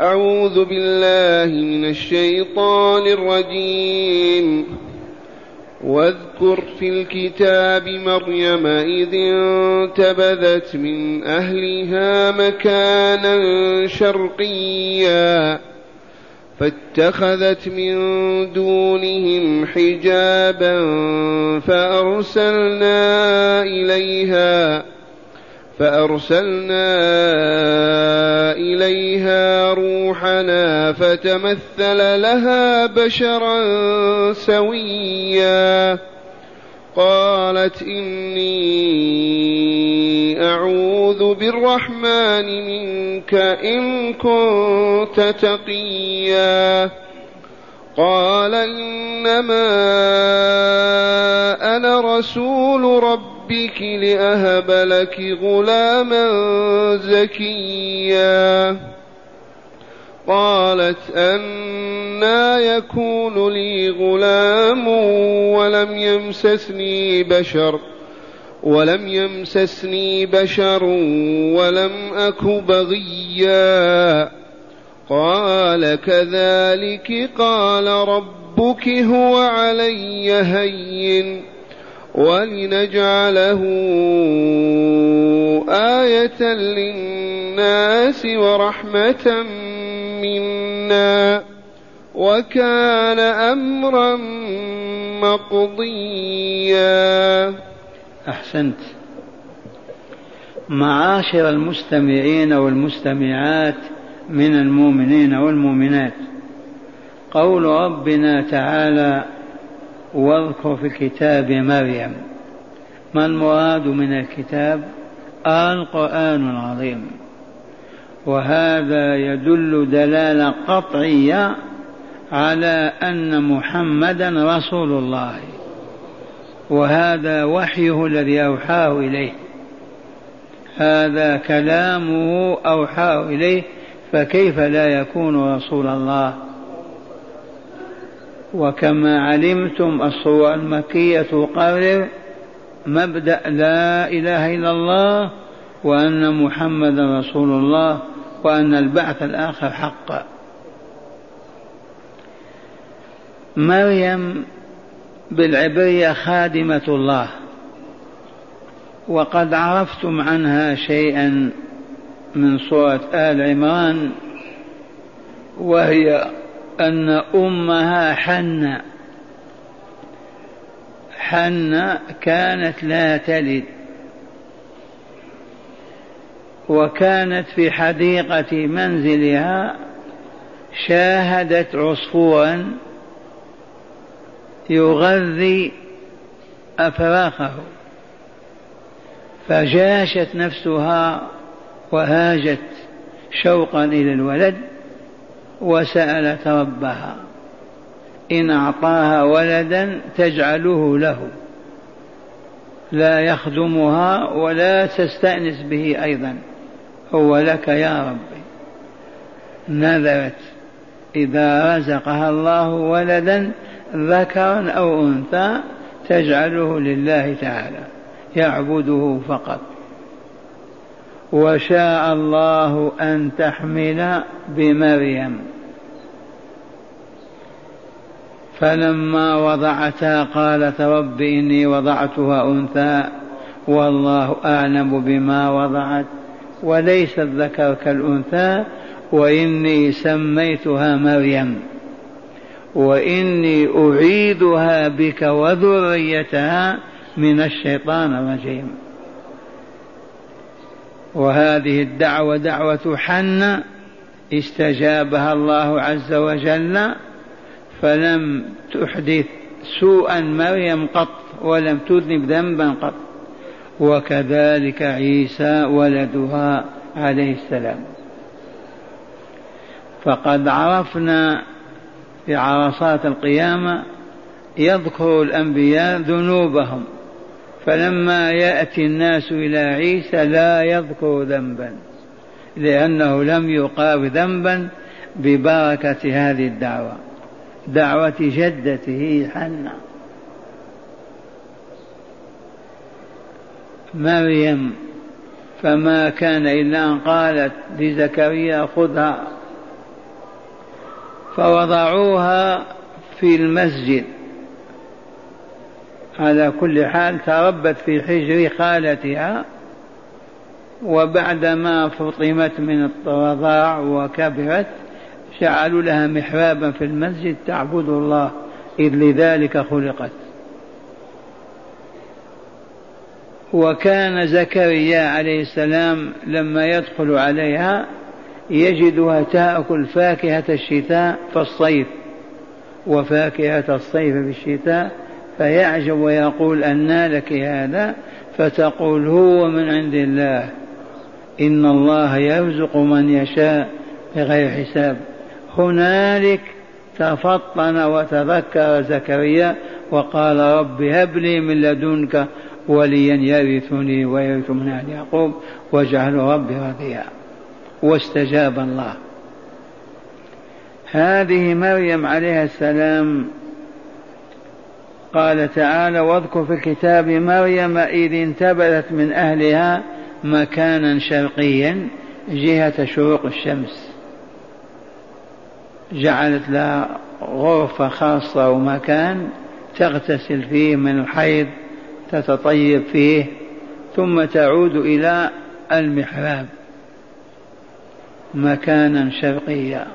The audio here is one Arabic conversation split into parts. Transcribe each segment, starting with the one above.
أعوذ بالله من الشيطان الرجيم. واذكر في الكتاب مريم إذ انتبذت من أهلها مكانا شرقيا فاتخذت من دونهم حجابا فأرسلنا إليها فأرسلنا إليها روحنا فتمثل لها بشرا سويا. قالت إني أعوذ بالرحمن منك إن كنت تقيا. قال إنما أنا رسول ربك لأهب لك غلاما زكيا. قالت أنا يكون لي غلام ولم يمسسني بشر ولم يمسسني بشر ولم أك بغيا. قال كذلك قال ربك هو علي هين. ولنجعله آية للناس ورحمة منا وكان أمرا مقضيا. أحسنت. معاشر المستمعين والمستمعات من المؤمنين والمؤمنات قول ربنا تعالى واذكر في الكتاب مريم ما المراد من الكتاب؟ القرآن العظيم. وهذا يدل دلالة قطعية على أن محمدا رسول الله. وهذا وحيه الذي أوحاه إليه. هذا كلامه أوحاه إليه فكيف لا يكون رسول الله؟ وكما علمتم الصورة المكية تقرر مبدأ لا إله إلا الله وأن محمدا رسول الله وأن البعث الآخر حق. مريم بالعبرية خادمة الله. وقد عرفتم عنها شيئا من سورة آل عمران وهي أن أمها حنة. حنة كانت لا تلد. وكانت في حديقة منزلها شاهدت عصفورا يغذي أفراخه. فجاشت نفسها وهاجت شوقا إلى الولد. وسألت ربها إن أعطاها ولدا تجعله له. لا يخدمها ولا تستأنس به أيضا. هو لك يا ربي. نذرت إذا رزقها الله ولدا ذكرا أو أنثى تجعله لله تعالى يعبده فقط. وشاء الله أن تحمل بمريم. فلما وضعتها قالت رب إني وضعتها أنثى والله أعلم بما وضعت وليس الذكر كالأنثى وإني سميتها مريم. وإني أعيدها بك وذريتها من الشيطان الرجيم. وهذه الدعوة دعوة حنة استجابها الله عز وجل فلم تحدث سوءا مريم قط ولم تذنب ذنبا قط. وكذلك عيسى ولدها عليه السلام. فقد عرفنا في عرصات القيامة يذكر الأنبياء ذنوبهم. فلما يأتي الناس إلى عيسى لا يذكر ذنبا لأنه لم يقار ذنبا ببركة هذه الدعوة دعوة جدته حنة. مريم فما كان إلا أن قالت لزكريا خذها فوضعوها في المسجد. على كل حال تربت في حجر خالتها وبعدما فطمت من الرضاع وكبرت جعلوا لها محرابا في المسجد تعبد الله إذ لذلك خلقت. وكان زكريا عليه السلام لما يدخل عليها يجدها تأكل فاكهة الشتاء في الصيف وفاكهة الصيف في الشتاء فيعجب ويقول أنى لك هذا فتقول هو من عند الله. إن الله يرزق من يشاء بغير حساب. هنالك تفطن وتذكر زكريا وقال رب هب لي من لدنك وليا يرثني ويرث من آل يعقوب واجعل ربي رضيا. واستجاب الله. هذه مريم عليها السلام قال تعالى واذكر في الكتاب مريم إذ انتبذت من أهلها مكانا شرقيا جهة شروق الشمس. جعلت لها غرفة خاصة ومكان تغتسل فيه من الحيض تتطيب فيه ثم تعود إلى المحراب مكانا شرقيا.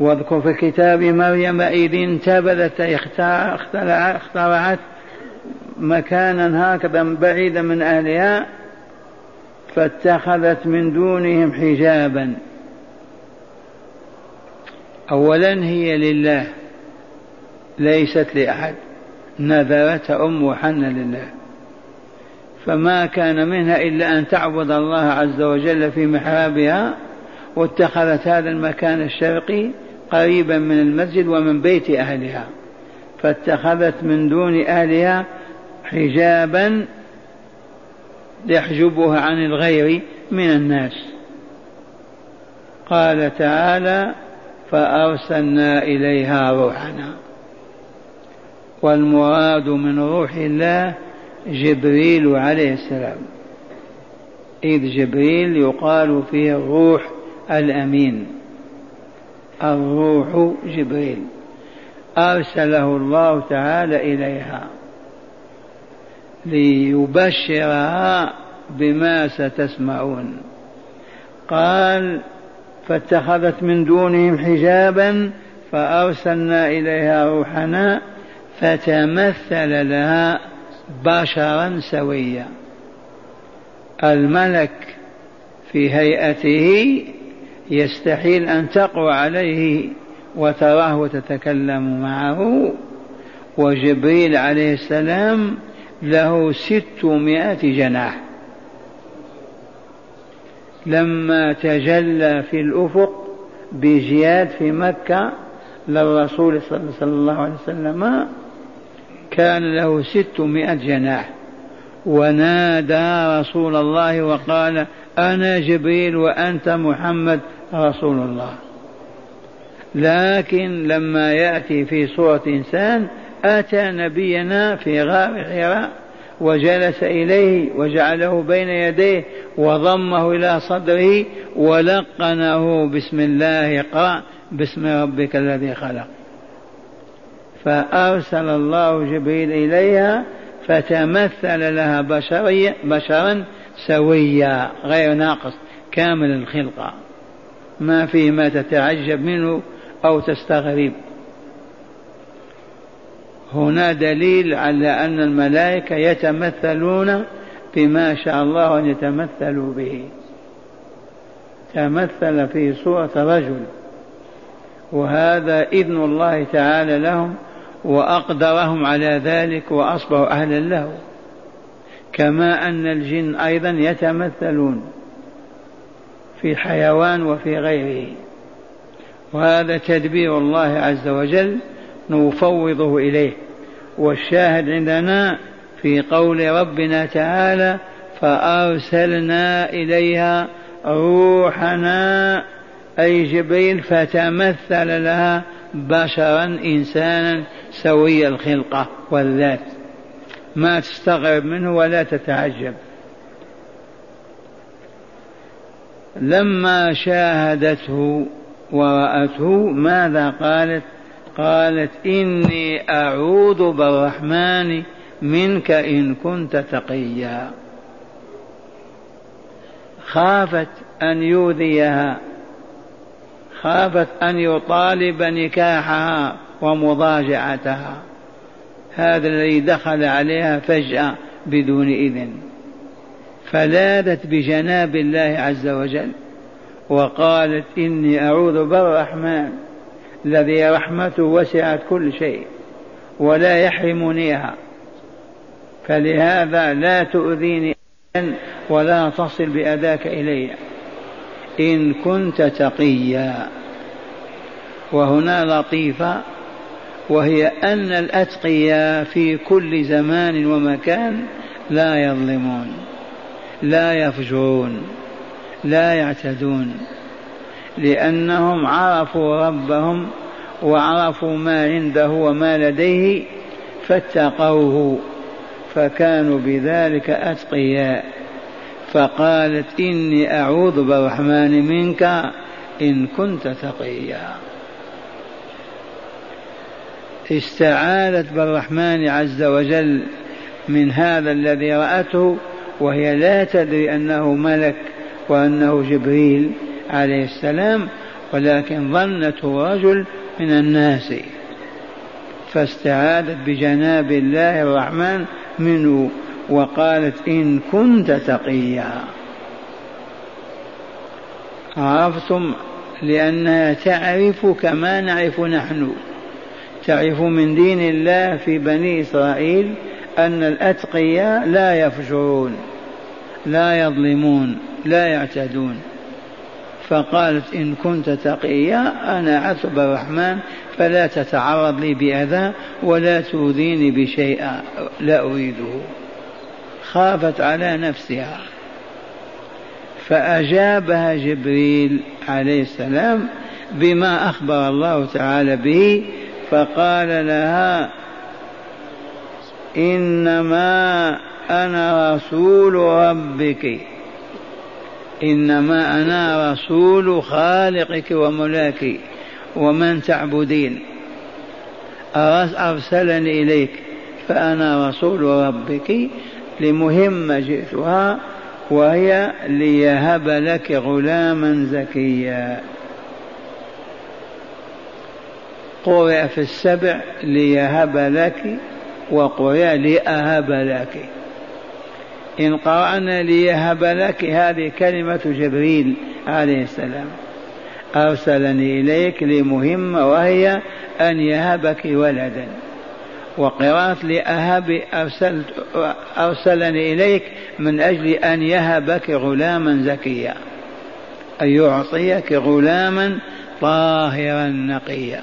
واذكر في كتاب مريم إذ انتبذت اخترعت مكانا هكذا بعيدا من أهلها فاتخذت من دونهم حجابا. أولا هي لله ليست لأحد. نذرت أم حنة لله. فما كان منها إلا أن تعبد الله عز وجل في محرابها واتخذت هذا المكان الشرقي قريبا من المسجد ومن بيت أهلها فاتخذت من دون أهلها حجابا يحجبها عن الغير من الناس. قال تعالى فأرسلنا إليها روحنا والمراد من روح الله جبريل عليه السلام. إذ جبريل يقال فيه الروح الأمين. الروح جبريل. أرسله الله تعالى إليها ليبشرها بما ستسمعون. قال فاتخذت من دونهم حجابا فأرسلنا إليها روحنا فتمثل لها بشرا سويا. الملك في هيئته يستحيل أن تقوى عليه وتراه وتتكلم معه. وجبريل عليه السلام له ستمائة جناح. لما تجلى في الأفق بجياد في مكة للرسول صلى الله عليه وسلم كان له ستمائة جناح. ونادى رسول الله وقال أنا جبريل وأنت محمد. رسول الله. لكن لما يأتي في صورة إنسان أتى نبينا في غار حراء وجلس إليه وجعله بين يديه وضمه إلى صدره ولقنه بسم الله اقرأ باسم ربك الذي خلق. فأرسل الله جبريل إليها فتمثل لها بشريا بشرا سويا غير ناقص كامل الخلقة. ما فيه ما تتعجب منه أو تستغرب. هنا دليل على أن الملائكة يتمثلون بما شاء الله أن يتمثلوا به. تمثل في صورة رجل وهذا إذن الله تعالى لهم وأقدرهم على ذلك وأصبحوا أهلا له. كما أن الجن أيضا يتمثلون. في حيوان وفي غيره. وهذا تدبير الله عز وجل نفوضه إليه. والشاهد عندنا في قول ربنا تعالى فأرسلنا إليها روحنا. أي جبريل فتمثل لها بشرا إنسانا سوي الخلقة والذات. ما تستغرب منه ولا تتعجب. لما شاهدته ورأته ماذا قالت؟ قالت إني أعوذ بالرحمن منك إن كنت تقيا. خافت أن يؤذيها خافت أن يطالب نكاحها ومضاجعتها. هذا الذي دخل عليها فجأة بدون إذن. فلاذت بجناب الله عز وجل وقالت إني أعوذ بالرحمن الذي رحمته وسعت كل شيء ولا يحرمنيها فلهذا لا تؤذيني ولا تصل بأذاك إلي. إن كنت تقيا. وهنا لطيفة وهي أن الأتقياء في كل زمان ومكان لا يظلمون. لا يفجرون لا يعتدون لأنهم عرفوا ربهم وعرفوا ما عنده وما لديه فاتقوه فكانوا بذلك أتقياء. فقالت إني أعوذ بالرحمن منك إن كنت تقيا. استعاذت بالرحمن عز وجل من هذا الذي رأته وهي لا تدري أنه ملك وأنه جبريل عليه السلام ولكن ظنته رجل من الناس. فاستعاذت بجناب الله الرحمن منه وقالت إن كنت تقيا. عرفتم؟ لأنها تعرف كما نعرف نحن. تعرف من دين الله في بني إسرائيل أن الأتقياء لا يفجرون لا يظلمون لا يعتدون. فقالت إن كنت تقيا أنا عتب الرحمن فلا تتعرض لي بأذى ولا تؤذيني بشيء لا أريده. خافت على نفسها. فأجابها جبريل عليه السلام بما أخبر الله تعالى به فقال لها إنما أنا رسول ربك. إنما أنا رسول خالقك وملاك ومن تعبدين. أرسلني إليك فأنا رسول ربك لمهمة جئتها وهي ليهب لك غلاما زكيا. قرئ في السبع ليهب لك وقرئ لأهب لك. إن قرأنا ليهب لك هذه كلمة جبريل عليه السلام. أرسلني إليك لمهمة وهي أن يهبك ولدا. وقراءة لأهب أرسلت أرسلني إليك من أجل أن يهبك غلاما زكيا أن يعطيك غلاما طاهرا نقيا.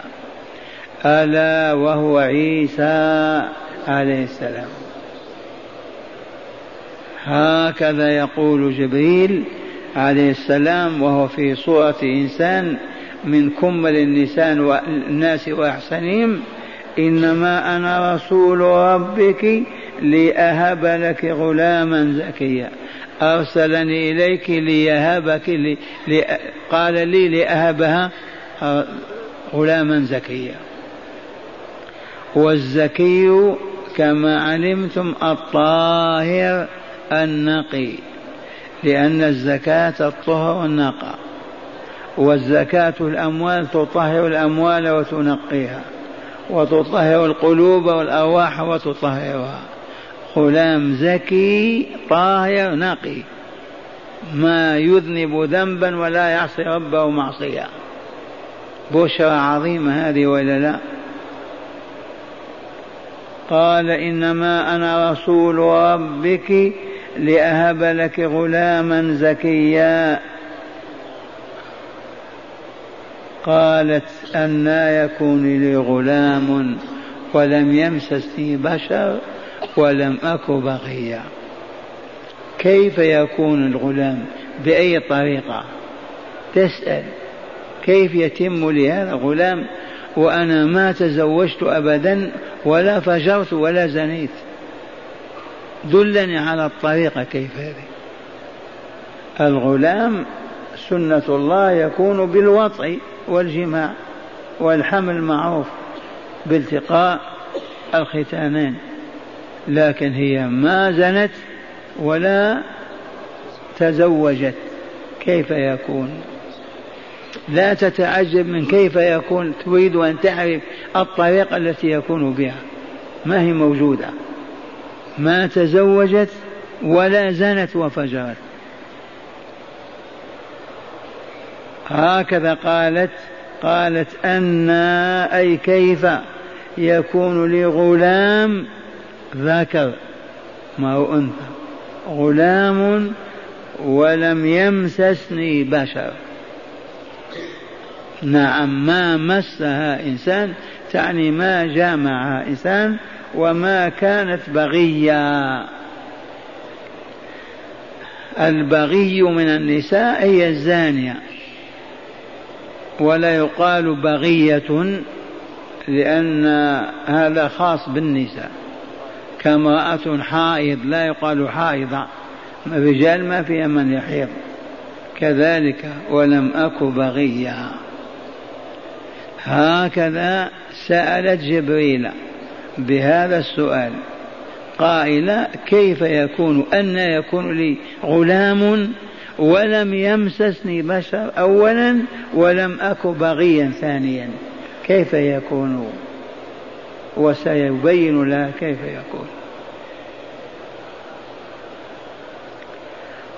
ألا وهو عيسى عليه السلام. هكذا يقول جبريل عليه السلام وهو في صورة إنسان من كمل النسان والناس وأحسنهم إنما أنا رسول ربك لأهب لك غلاما زكيا. أرسلني إليك ليهبك لي قال لي لأهبها غلاما زكيا. والزكي كما علمتم الطاهر النقي لأن الزكاة الطهر والنقى والزكاة الأموال تطهر الأموال وتنقيها وتطهر القلوب والأرواح وتطهرها. غلام زكي طاهر نقي ما يذنب ذنبا ولا يعصي ربه معصية. بشرى عظيمة هذه ولا لا؟ قال إنما أنا رسول ربك لأهب لك غلاما زكيا. قالت أنا يكون لي غلام ولم يمسسني بشر ولم أك بغيا. كيف يكون الغلام؟ بأي طريقة؟ تسأل. كيف يتم لي هذا الغلام؟ وأنا ما تزوجت أبدا ولا فجرت ولا زنيت. دلني على الطريقة كيف هذه. الغلام سنة الله يكون بالوطء والجماع والحمل معروف بالتقاء الختانين. لكن هي ما زنت ولا تزوجت. كيف يكون؟ لا تتعجب من كيف يكون تريد أن تعرف الطريقة التي يكون بها. ما هي موجودة؟ ما تزوجت ولا زنت وفجرت. هكذا قالت قالت أن أي كيف يكون لي غلام ذكر ما هو أنثى غلام ولم يمسسني بشر. نعم ما مسها إنسان تعني ما جامعها إنسان وما كانت بغية. البغي من النساء هي الزانية ولا يقال بغية لأن هذا خاص بالنساء. كامرأة حائض لا يقال حائضة. الرجال ما فيها من يحيض. كذلك ولم أك بغيا هكذا سألت جبريل بهذا السؤال. قائلة كيف يكون؟ أن يكون لي غلام ولم يمسسني بشر أولا ولم أك بغيا ثانيا. كيف يكون؟ وسيبين لها كيف يكون.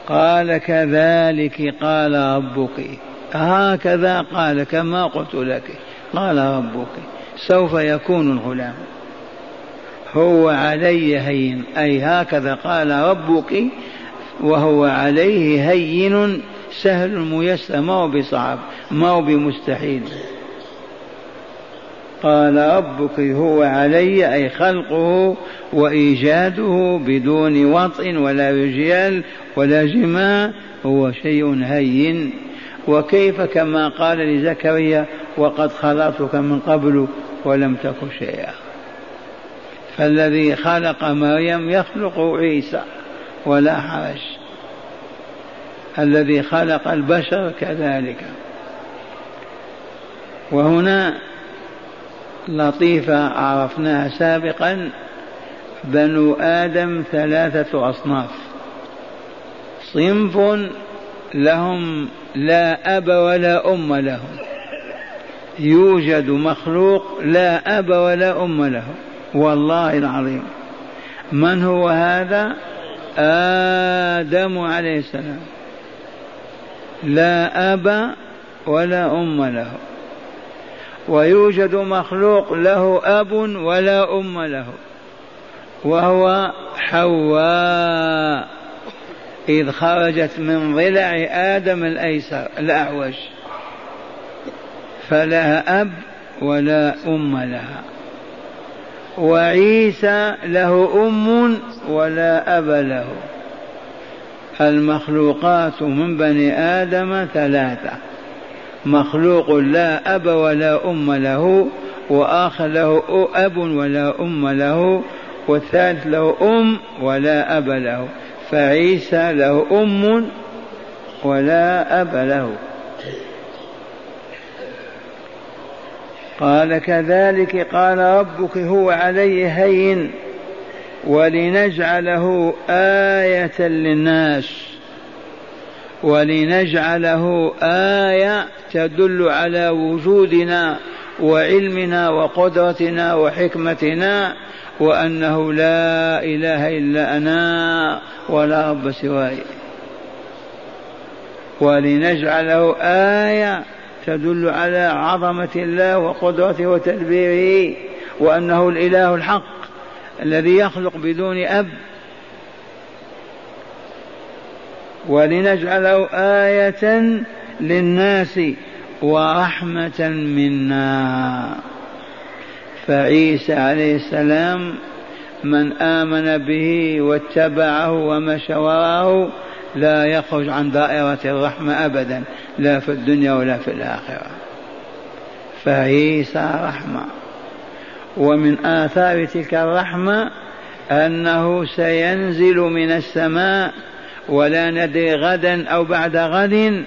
قال كذلك قال ربك. هكذا قال كما قلت لك. قال ربك سوف يكون الغلام. هو علي هين أي هكذا قال ربك وهو عليه هين سهل ميسر ما هو بصعب ما هو بمستحيل. قال ربك هو علي أي خلقه وإيجاده بدون وطء ولا رجال ولا جماع هو شيء هين. وكيف كما قال لزكريا وقد خلقتك من قبل ولم تك شيئا. فالذي خلق مريم يخلق عيسى ولا حرج. الذي خلق البشر كذلك. وهنا لطيفة عرفناها سابقا. بنو آدم ثلاثة أصناف. صنف لهم لا أب ولا أم لهم. يوجد مخلوق لا أب ولا أم له. والله العظيم. من هو هذا؟ آدم عليه السلام. لا أب ولا أم له. ويوجد مخلوق له أب ولا أم له. وهو حواء. إذ خرجت من ضلع آدم الأيسر الأعوج. فلها أب ولا أم لها. وعيسى له أم ولا أب له. المخلوقات من بني آدم ثلاثة. مخلوق لا أب ولا أم له وآخر له أب ولا أم له والثالث له أم ولا أب له. فعيسى له أم ولا أب له. قال كذلك قال ربك هو علي هين ولنجعله آية للناس ولنجعله آية تدل على وجودنا وعلمنا وقدرتنا وحكمتنا وأنه لا إله إلا أنا ولا رب سواي. ولنجعله آية تدل على عظمة الله وقدرته وتدبيره وأنه الإله الحق الذي يخلق بدون أب. ولنجعله آية للناس ورحمة منا. فعيسى عليه السلام من آمن به واتبعه ومشى وراءه لا يخرج عن دائرة الرحمة أبدا لا في الدنيا ولا في الآخرة. فعيسى رحمة. ومن آثار تلك الرحمة أنه سينزل من السماء ولا ندري غدا أو بعد غد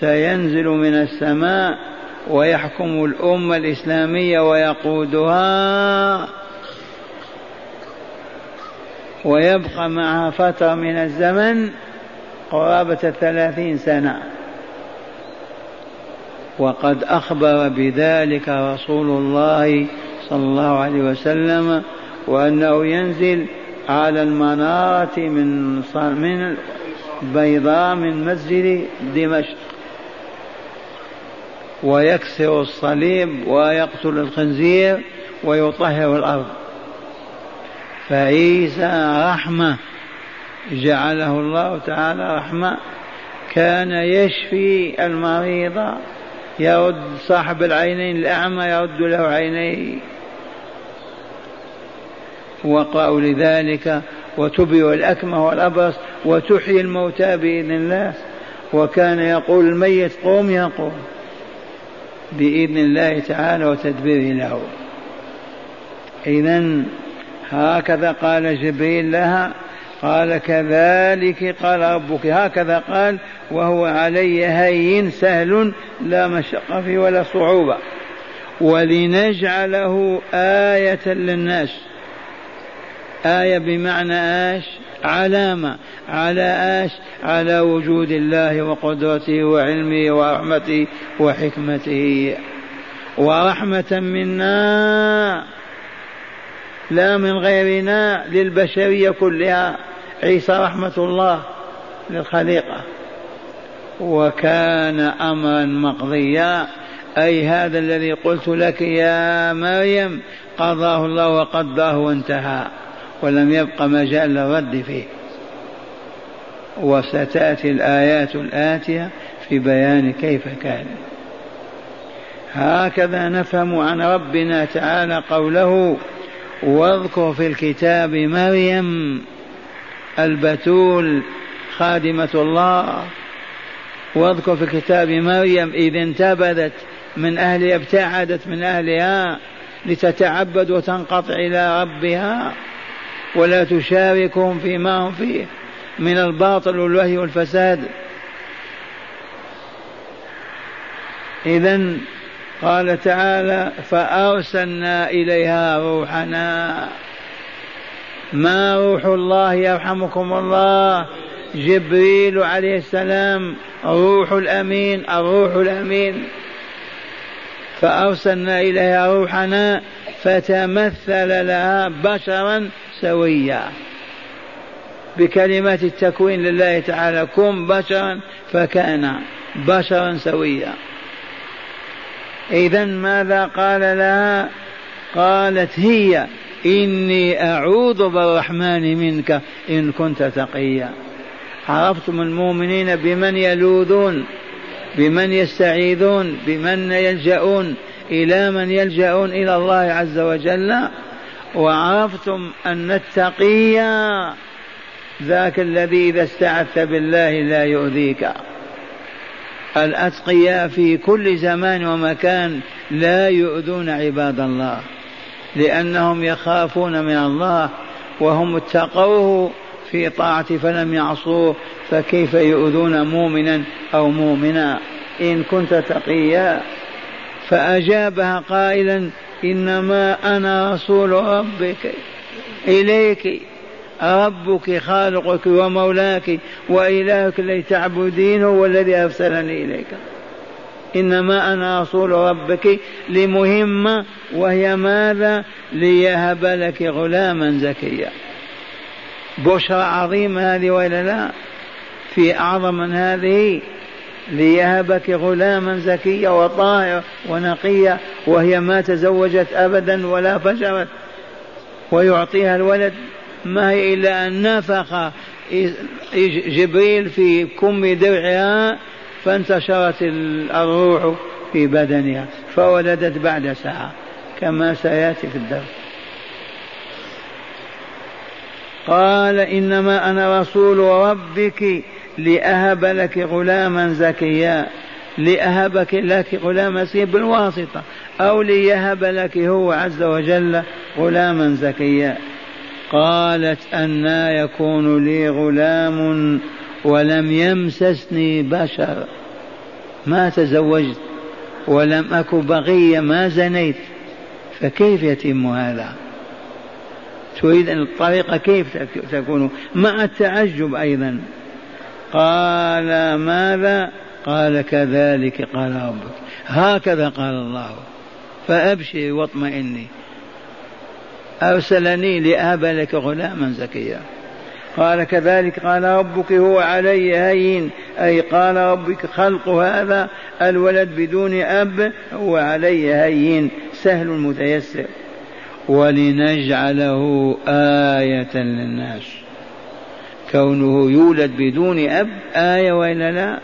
سينزل من السماء ويحكم الأمة الإسلامية ويقودها ويبقى معها فترة من الزمن قرابة الثلاثين سنة. وقد أخبر بذلك رسول الله صلى الله عليه وسلم وأنه ينزل على المنارة من من بيضاء من مسجد دمشق. ويكسر الصليب ويقتل الخنزير ويطهر الأرض. فعيسى رحمة جعله الله تعالى رحمة. كان يشفي المريض يرد صاحب العينين الأعمى يرد له عينيه وقعوا لذلك وتبرئ الأكمة والأبرص وتحيي الموتى بإذن الله. وكان يقول الميت قوم يقوم بإذن الله تعالى وتدبيره له. إذا هكذا قال جبريل لها قال كذلك قال ربك. هكذا قال وهو علي هين سهل لا مشقة فيه ولا صعوبة. ولنجعله آية للناس. آية بمعنى آش؟ علامة. على آش؟ على وجود الله وقدرته وعلمه ورحمته وحكمته. ورحمة منا. لا من غيرنا للبشرية كلها. عيسى رحمة الله للخليقة. وكان أمرا مقضيا أي هذا الذي قلت لك يا مريم قضاه الله وقدره وانتهى ولم يبق مجال للرد فيه. وستأتي الآيات الآتية في بيان كيف كان. هكذا نفهم عن ربنا تعالى قوله واذكر في الكتاب مريم البتول خادمة الله. واذكر في كتاب مريم إذ انتبذت من أهلها ابتعدت من أهلها لتتعبد وتنقطع إلى ربها. ولا تشاركهم فيما هم فيه من الباطل والوهي والفساد. إذا قال تعالى فأرسلنا إليها روحنا. ما روح الله يرحمكم الله. جبريل عليه السلام روح الأمين الروح الأمين. فأرسلنا إليها روحنا فتمثل لها بشرا سويا. بكلمات التكوين لله تعالى كن بشرا فكأن بشرا سويا. إذا ماذا قال لها؟ قالت هي إني أعوذ بالرحمن منك إن كنت تقيا. عرفتم المؤمنين بمن يلوذون بمن يستعيذون بمن يلجؤون إلى من يلجؤون إلى الله عز وجل. وعرفتم أن التقي ذاك الذي إذا استعذت بالله لا يؤذيك. الأتقياء في كل زمان ومكان لا يؤذون عباد الله. لأنهم يخافون من الله وهم اتقوه في طاعة فلم يعصوه فكيف يؤذون مؤمنا أو مؤمنا إن كنت تقيا. فأجابها قائلا إنما أنا رسول ربك إليك ربك خالقك ومولاك وإلهك الذي تعبدينه والذي أرسلني إليك. إنما أنا رسول ربك لمهمة وهي ماذا؟ ليهب لك غلاما زكيا. بشرى عظيمة هذه وإلا لا؟ في أعظم من هذه ليهبك غلاما زكيا وطاهر ونقيا وهي ما تزوجت أبدا ولا فجرت ويعطيها الولد. ما هي إلا أن نفخ جبريل في كم درعها فانتشرت الروح في بدنها فولدت بعد ساعة كما سيأتي في الدرس. قال إنما أنا رسول ربك لأهب لك غلاما زكيا لأهبك لك غلاما زكيا بالواسطة أو ليهب لك هو عز وجل غلاما زكيا. قالت أنا يكون لي غلام ولم يمسسني بشر ما تزوجت ولم أك بغية ما زنيت. فكيف يتم هذا؟ تريد أن الطريقة كيف تكون؟ مع التعجب أيضا. قال ماذا؟ قال كذلك قال ربك. هكذا قال الله. فأبشري واطمئني. أرسلني لأهب لك غلاما زكيا. قال كذلك قال ربك هو علي هين أي قال ربك خلق هذا الولد بدون أب هو علي هين. سهل متيسر. ولنجعله آية للناس. كونه يولد بدون أب آية وإلا لا؟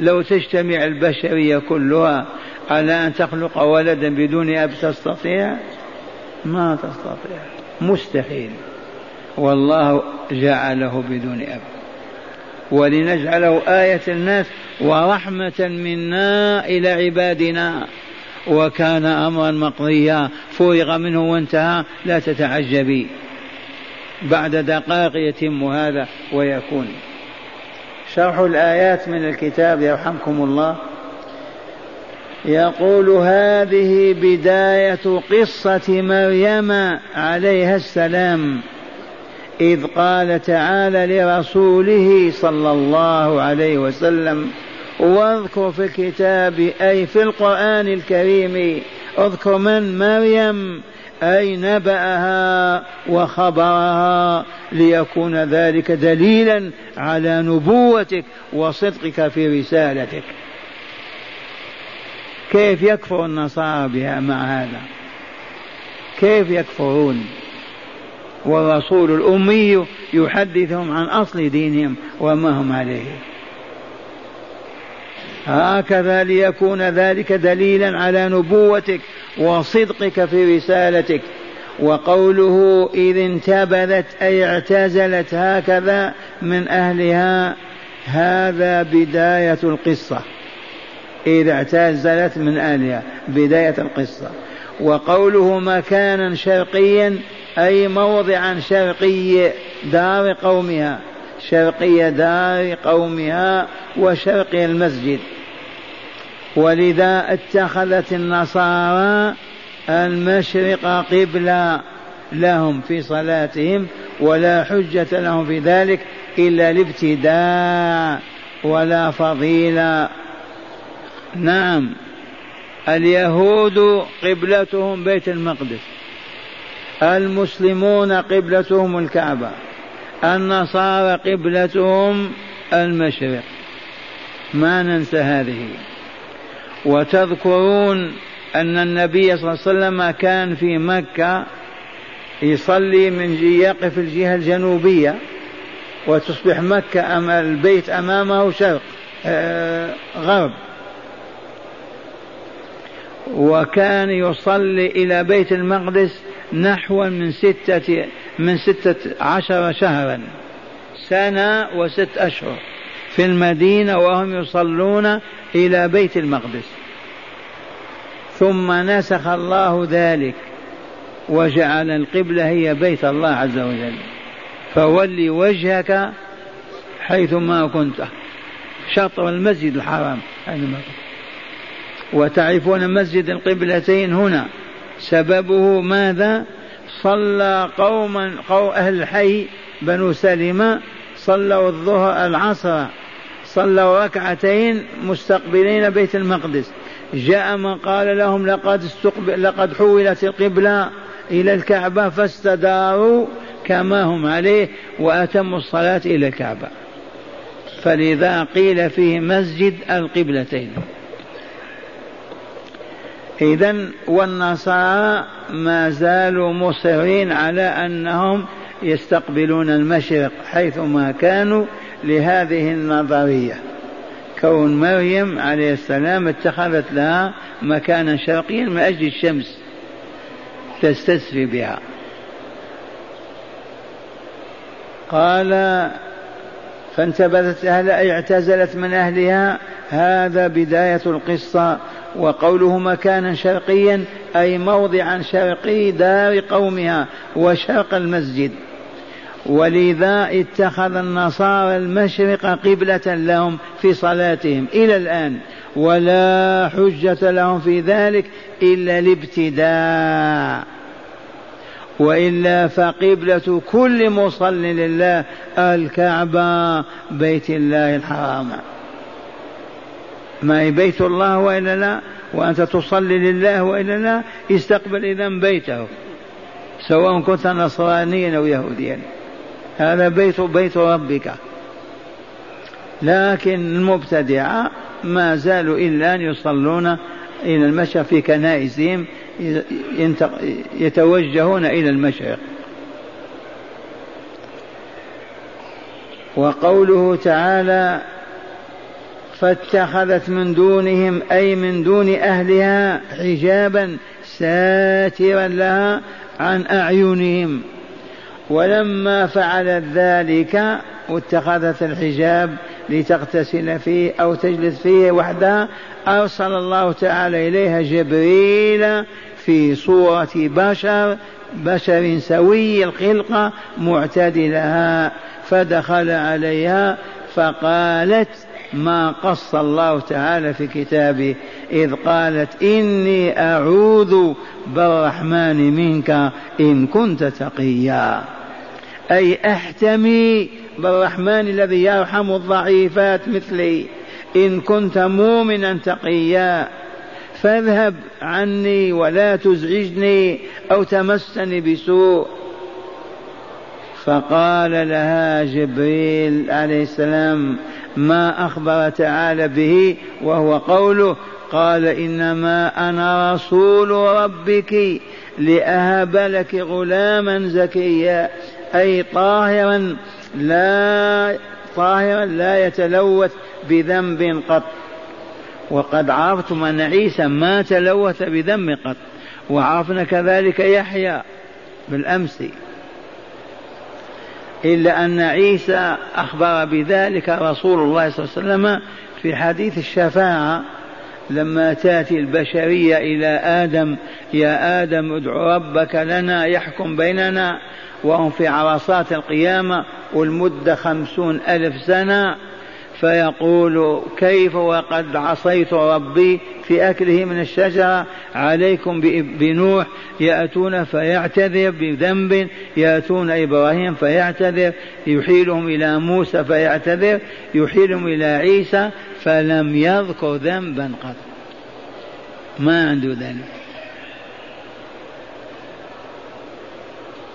لو تجتمع البشرية كلها على أن تخلق ولدا بدون أب تستطيع؟ ما تستطيع. مستحيل. والله جعله بدون أب. ولنجعله آية الناس ورحمة منا إلى عبادنا. وكان أمرا مقضيا فرغ منه وانتهى لا تتعجبي. بعد دقائق يتم هذا ويكون. شرح الآيات من الكتاب يرحمكم الله. يقول هذه بداية قصة مريم عليها السلام. إذ قال تعالى لرسوله صلى الله عليه وسلم واذكر في الكتاب أي في القرآن الكريم اذكر من مريم أي نبأها وخبرها ليكون ذلك دليلا على نبوتك وصدقك في رسالتك. كيف يكفر النصارى بها مع هذا؟ كيف يكفرون؟ والرسول الأمي يحدثهم عن أصل دينهم وما هم عليه. هكذا ليكون ذلك دليلا على نبوتك وصدقك في رسالتك. وقوله إذ انتبذت أي اعتزلت هكذا من أهلها هذا بداية القصة. إذا اعتزلت من أهلها بداية القصة. وقوله مكانا شرقيا أي موضعا شرقي دار قومها شرقي دار قومها وشرقي المسجد. ولذا اتخذت النصارى المشرق قبلة لهم في صلاتهم ولا حجة لهم في ذلك إلا الابتداع ولا فضيلة. نعم. اليهود قبلتهم بيت المقدس المسلمون قبلتهم الكعبة النصارى قبلتهم المشرق. ما ننسى هذه. وتذكرون أن النبي صلى الله عليه وسلم كان في مكة يصلي من يقف الجهة الجنوبية وتصبح مكة أم البيت أمامه شرق آه غرب. وكان يصلي إلى بيت المقدس نحو من ستة من ستة عشر شهرا سنة وست أشهر في المدينة وهم يصلون إلى بيت المقدس. ثم نسخ الله ذلك وجعل القبلة هي بيت الله عز وجل. فول وجهك حيثما كنت. شطر المسجد الحرام أينما كنت. وتعرفون مسجد القبلتين هنا. سببه ماذا؟ صلى قوما قوم أهل الحي بنو سلمة صلوا الظهر العصر صلوا ركعتين مستقبلين بيت المقدس. جاء من قال لهم لقد استقبل لقد حولت القبلة إلى الكعبة فاستداروا كما هم عليه وأتموا الصلاة إلى الكعبة. فلذا قيل فيه مسجد القبلتين. إذا والنصارى ما زالوا مصرين على أنهم يستقبلون المشرق حيثما كانوا لهذه النظرية. كون مريم عليه السلام اتخذت لها مكانا شرقيا من أجل الشمس تستسفي بها. قال فانتبذت أهلها اعتزلت من أهلها. هذا بداية القصة. وقوله مكانا شرقيا أي موضعا شرقي دار قومها وشرق المسجد. ولذا اتخذ النصارى المشرق قبلة لهم في صلاتهم إلى الآن ولا حجة لهم في ذلك إلا الابتداء. وإلا فقبلة كل مصل لله الكعبة بيت الله الحرام. ما بيت الله وإلا لا؟ وأنت تصلي لله وإلا لا؟ استقبل إذا بيته سواء كنت نصرانيا أو يهوديا. هذا بيت بيت ربك. لكن المبتدعة ما زالوا إلا أن يصلون إلى المشرق في كنائسهم يتوجهون إلى المشرق. وقوله تعالى فاتخذت من دونهم أي من دون أهلها حجابا ساترا لها عن أعينهم. ولما فعلت ذلك واتخذت الحجاب لتغتسل فيه أو تجلس فيه وحدها أرسل الله تعالى إليها جبريل في صورة بشر بشر سوي الخلقة معتدلها. فدخل عليها فقالت ما قص الله تعالى في كتابه إذ قالت إني أعوذ بالرحمن منك إن كنت تقيا. أي أحتمي بالرحمن الذي يرحم الضعيفات مثلي إن كنت مؤمنا تقيا. فاذهب عني ولا تزعجني أو تمسني بسوء. فقال لها جبريل عليه السلام ما أخبر تعالى به وهو قوله قال إنما أنا رسول ربك لأهب لك غلاما زكيا أي طاهرا لا طاهرا لا يتلوث بذنب قط. وقد عرفتم أن عيسى ما تلوث بذنب قط وعرفنا كذلك يحيى بالأمس. إلا أن عيسى أخبر بذلك رسول الله صلى الله عليه وسلم في حديث الشفاعة لما تأتي البشرية إلى آدم يا آدم ادع ربك لنا يحكم بيننا وهم في عرصات القيامة والمدة خمسون ألف سنة. فيقول كيف وقد عصيت ربي في أكله من الشجرة؟ عليكم بنوح يأتون فيعتذر بذنب يأتون إبراهيم فيعتذر يحيلهم إلى موسى فيعتذر يحيلهم إلى عيسى فلم يذكر ذنبا قط. ما عنده ذنب.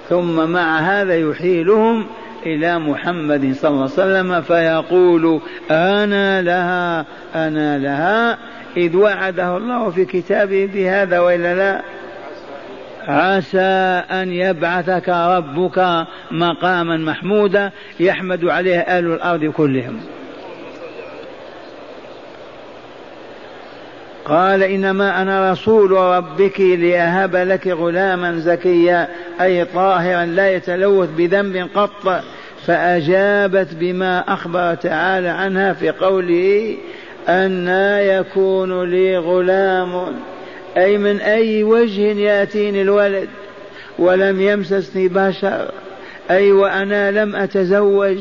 ثم مع هذا يحيلهم إلى محمد صلى الله عليه وسلم فيقول أنا لها أنا لها. إذ وعده الله في كتابه بهذا وإلا لا؟ عسى أن يبعثك ربك مقاما محمودا يحمد عليه أهل الأرض كلهم. قال إنما أنا رسول ربك لأهب لك غلاما زكيا أي طاهرا لا يتلوث بذنب قط فأجابت بما أخبر تعالى عنها في قوله أنا يكون لي غلام أي من أي وجه يأتيني الولد ولم يمسسني بشر أي وأنا لم أتزوج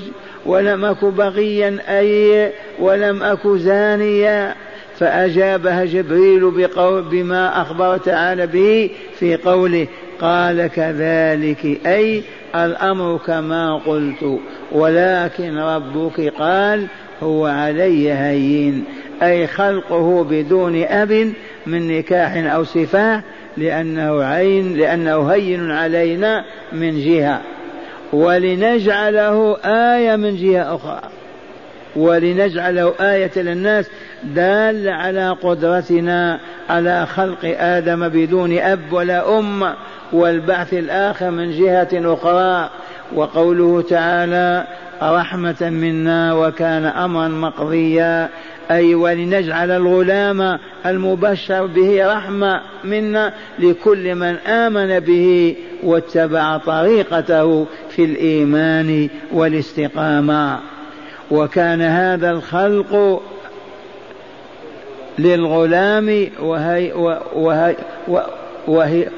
ولم أك بغيا أي ولم أك زانيا. فأجابها جبريل بقول بما أخبر تعالى به في قوله قال كذلك أي الأمر كما قلت ولكن ربك قال هو علي هين أي خلقه بدون أب من نكاح أو سفاح لأنه عين لأنه هين علينا من جهة ولنجعله آية من جهة أخرى. ولنجعله آية للناس دال على قدرتنا على خلق آدم بدون أب ولا أم والبعث الآخر من جهة أخرى. وقوله تعالى رحمة منا وكان أمرا مقضيا. أي ولنجعل الغلام المبشر به رحمة منا لكل من آمن به واتبع طريقته في الإيمان والاستقامة. وكان هذا الخلق للغلام وهي وهي وهي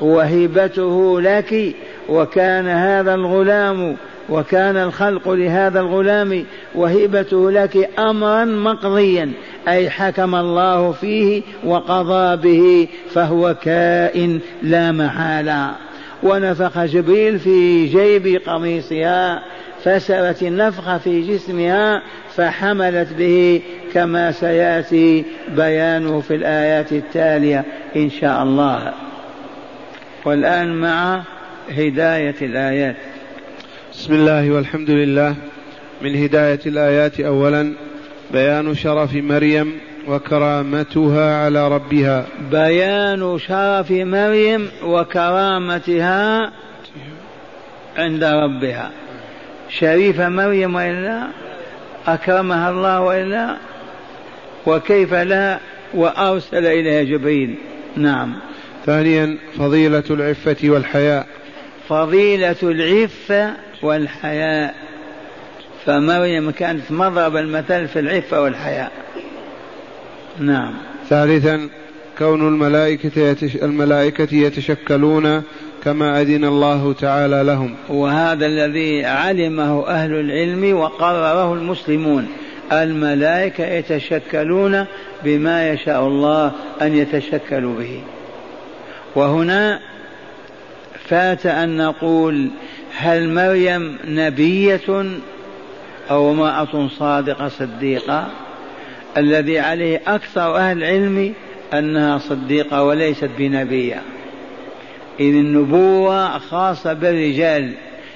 وهبته لك وكان هذا الغلام وكان الخلق لهذا الغلام وهبته لك امرا مقضيا أي حكم الله فيه وقضى به فهو كائن لا محالة. ونفخ جبريل في جيب قميصها فسرت النفخة في جسمها فحملت به كما سيأتي بيانه في الآيات التالية إن شاء الله. والآن مع هداية الآيات. بسم الله والحمد لله. من هداية الآيات اولا بيان شرف مريم وكرامتها على ربها. بيان شرف مريم وكرامتها عند ربها. شريفة مريم وإلا أكرمها الله وإلا وكيف لا وأرسل إليها جبريل. نعم. ثانيا فضيلة العفة والحياء. فضيلة العفة والحياء. فمريم كانت مضرب المثل في العفة والحياء. نعم. ثالثا كون الملائكة, يتش... الملائكة يتشكلون كما أذن الله تعالى لهم. وهذا الذي علمه أهل العلم وقرره المسلمون. الملائكة يتشكلون بما يشاء الله أن يتشكلوا به. وهنا فات أن نقول هل مريم نبية أو امرأة صادقة صديقة؟ الذي عليه أكثر أهل العلم أنها صديقة وليست بنبية. إذ النبوة خاصة بالرجال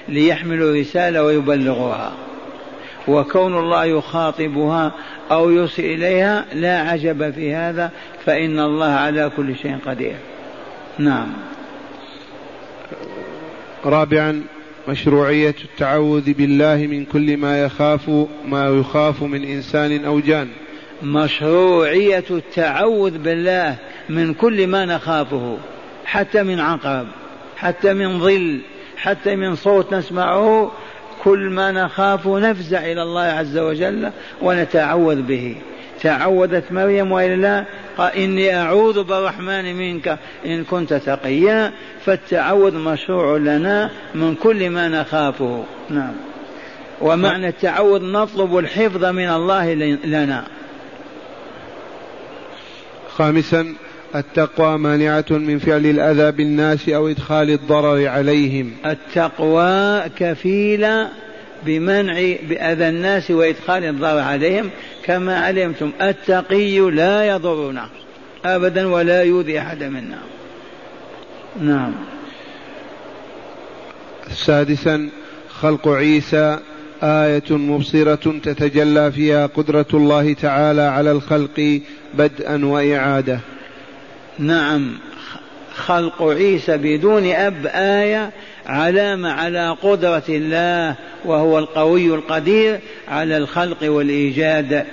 ليحملوا رسالة ويبلغوها. وكون الله يخاطبها أو يوصي إليها لا عجب في هذا فإن الله على كل شيء قدير. نعم. رابعا مشروعية التعوذ بالله من كل ما يخاف ما يخاف من إنسان أو جان. مشروعية التعوذ بالله من كل ما نخافه. حتى من عقرب حتى من ظل حتى من صوت نسمعه كل ما نخاف نفزع إلى الله عز وجل ونتعوذ به. تعوذت مريم وإلا قال إني أعوذ بالرحمن منك إن كنت تقيا فالتعوذ مشروع لنا من كل ما نخافه. نعم. ومعنى التعوذ نطلب الحفظ من الله لنا. خامسا التقوى مانعة من فعل الأذى بالناس أو إدخال الضرر عليهم. التقوى كفيلة بمنع بأذى الناس وإدخال الضرر عليهم. كما علمتم التقي لا يضرنا أبدا ولا يؤذي أحد منا. نعم. سادسا خلق عيسى آية مبصرة تتجلى فيها قدرة الله تعالى على الخلق بدءا وإعادة. نعم خلق عيسى بدون أب آية علامة على قدرة الله وهو القوي القدير على الخلق والإيجاد.